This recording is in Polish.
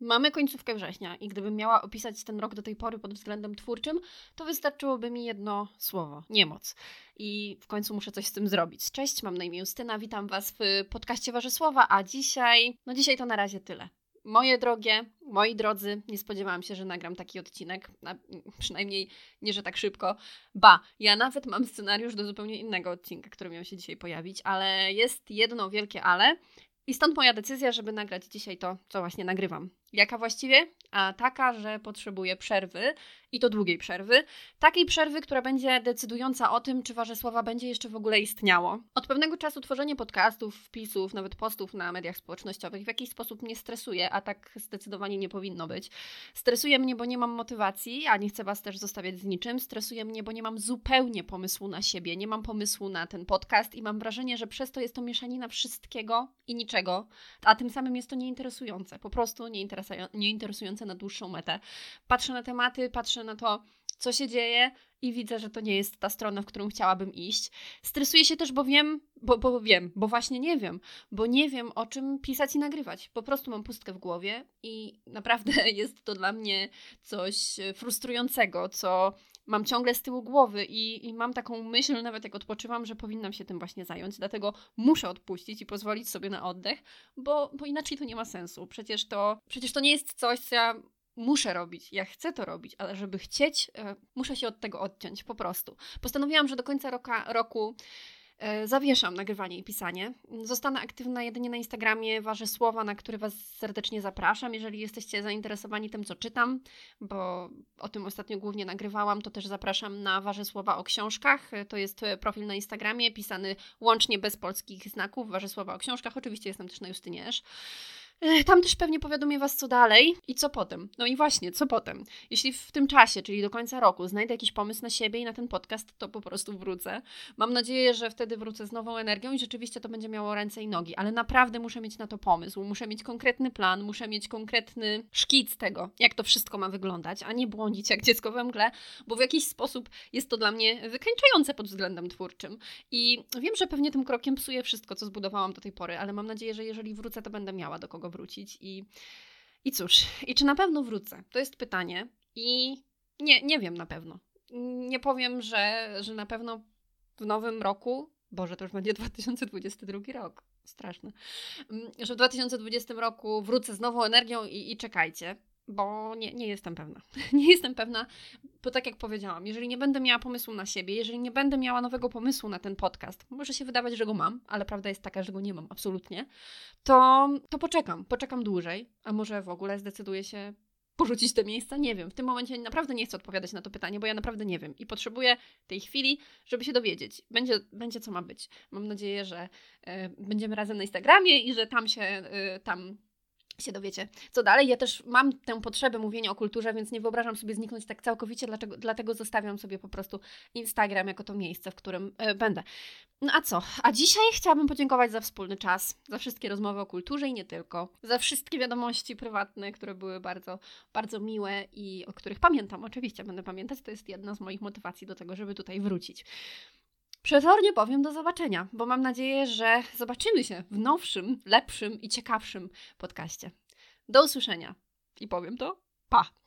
Mamy końcówkę września i gdybym miała opisać ten rok do tej pory pod względem twórczym, to wystarczyłoby mi jedno słowo niemoc. I w końcu muszę coś z tym zrobić. Cześć, mam na imię Justyna, witam Was w podcaście Warzysłowa, a dzisiaj, no dzisiaj to na razie tyle. Moje drogie, moi drodzy, nie spodziewałam się, że nagram taki odcinek, przynajmniej nie, że tak szybko. Ba, ja nawet mam scenariusz do zupełnie innego odcinka, który miał się dzisiaj pojawić, ale jest jedno wielkie ale. I stąd moja decyzja, żeby nagrać dzisiaj to, co właśnie nagrywam. Jaka właściwie? A taka, że potrzebuję przerwy i to długiej przerwy. Takiej przerwy, która będzie decydująca o tym, czy Warzysława będzie jeszcze w ogóle istniało. Od pewnego czasu tworzenie podcastów, wpisów, nawet postów na mediach społecznościowych w jakiś sposób mnie stresuje, a tak zdecydowanie nie powinno być. Stresuje mnie, bo nie mam motywacji, a nie chcę Was też zostawiać z niczym. Stresuje mnie, bo nie mam zupełnie pomysłu na siebie, nie mam pomysłu na ten podcast i mam wrażenie, że przez to jest to mieszanina wszystkiego i niczego, a tym samym jest to nieinteresujące. Po prostu nieinteresujące nieinteresujące na dłuższą metę. Patrzę na tematy, patrzę na to, co się dzieje i widzę, że to nie jest ta strona, w którą chciałabym iść. Stresuję się też, bo wiem, bo, bo wiem, bo właśnie nie wiem, bo nie wiem o czym pisać i nagrywać. Po prostu mam pustkę w głowie i naprawdę jest to dla mnie coś frustrującego, co mam ciągle z tyłu głowy i, i mam taką myśl, nawet jak odpoczywam, że powinnam się tym właśnie zająć, dlatego muszę odpuścić i pozwolić sobie na oddech, bo, bo inaczej to nie ma sensu. Przecież to, przecież to nie jest coś, co ja muszę robić, ja chcę to robić, ale żeby chcieć, e, muszę się od tego odciąć po prostu. Postanowiłam, że do końca roka, roku E, zawieszam nagrywanie i pisanie. Zostanę aktywna jedynie na Instagramie Wasze Słowa, na który Was serdecznie zapraszam. Jeżeli jesteście zainteresowani tym, co czytam, bo o tym ostatnio głównie nagrywałam, to też zapraszam na Wasze Słowa o książkach. E, to jest profil na Instagramie, pisany łącznie bez polskich znaków. Wasze Słowa o książkach. Oczywiście jestem też na Justyniesz. Tam też pewnie powiadomię Was, co dalej i co potem. No i właśnie, co potem. Jeśli w tym czasie, czyli do końca roku, znajdę jakiś pomysł na siebie i na ten podcast, to po prostu wrócę. Mam nadzieję, że wtedy wrócę z nową energią i rzeczywiście to będzie miało ręce i nogi, ale naprawdę muszę mieć na to pomysł, muszę mieć konkretny plan, muszę mieć konkretny szkic tego, jak to wszystko ma wyglądać, a nie błądzić jak dziecko we mgle, bo w jakiś sposób jest to dla mnie wykańczające pod względem twórczym. I wiem, że pewnie tym krokiem psuję wszystko, co zbudowałam do tej pory, ale mam nadzieję, że jeżeli wrócę, to będę miała do kogo wrócić. I, I cóż, i czy na pewno wrócę? To jest pytanie. I nie, nie wiem na pewno. Nie powiem, że, że na pewno w nowym roku, Boże, to już będzie 2022 rok, straszne, mm, że w 2020 roku wrócę z nową energią i, i czekajcie bo nie, nie jestem pewna. nie jestem pewna, bo tak jak powiedziałam, jeżeli nie będę miała pomysłu na siebie, jeżeli nie będę miała nowego pomysłu na ten podcast, może się wydawać, że go mam, ale prawda jest taka, że go nie mam absolutnie, to, to poczekam, poczekam dłużej, a może w ogóle zdecyduję się porzucić te miejsca? Nie wiem. W tym momencie naprawdę nie chcę odpowiadać na to pytanie, bo ja naprawdę nie wiem i potrzebuję tej chwili, żeby się dowiedzieć. Będzie, będzie co ma być. Mam nadzieję, że y, będziemy razem na Instagramie i że tam się, y, tam się dowiecie, co dalej. Ja też mam tę potrzebę mówienia o kulturze, więc nie wyobrażam sobie zniknąć tak całkowicie, dlatego, dlatego zostawiam sobie po prostu Instagram jako to miejsce, w którym y, będę. No a co? A dzisiaj chciałabym podziękować za wspólny czas, za wszystkie rozmowy o kulturze i nie tylko, za wszystkie wiadomości prywatne, które były bardzo, bardzo miłe i o których pamiętam. Oczywiście będę pamiętać, to jest jedna z moich motywacji do tego, żeby tutaj wrócić. Przezornie powiem do zobaczenia, bo mam nadzieję, że zobaczymy się w nowszym, lepszym i ciekawszym podcaście. Do usłyszenia. I powiem to, pa!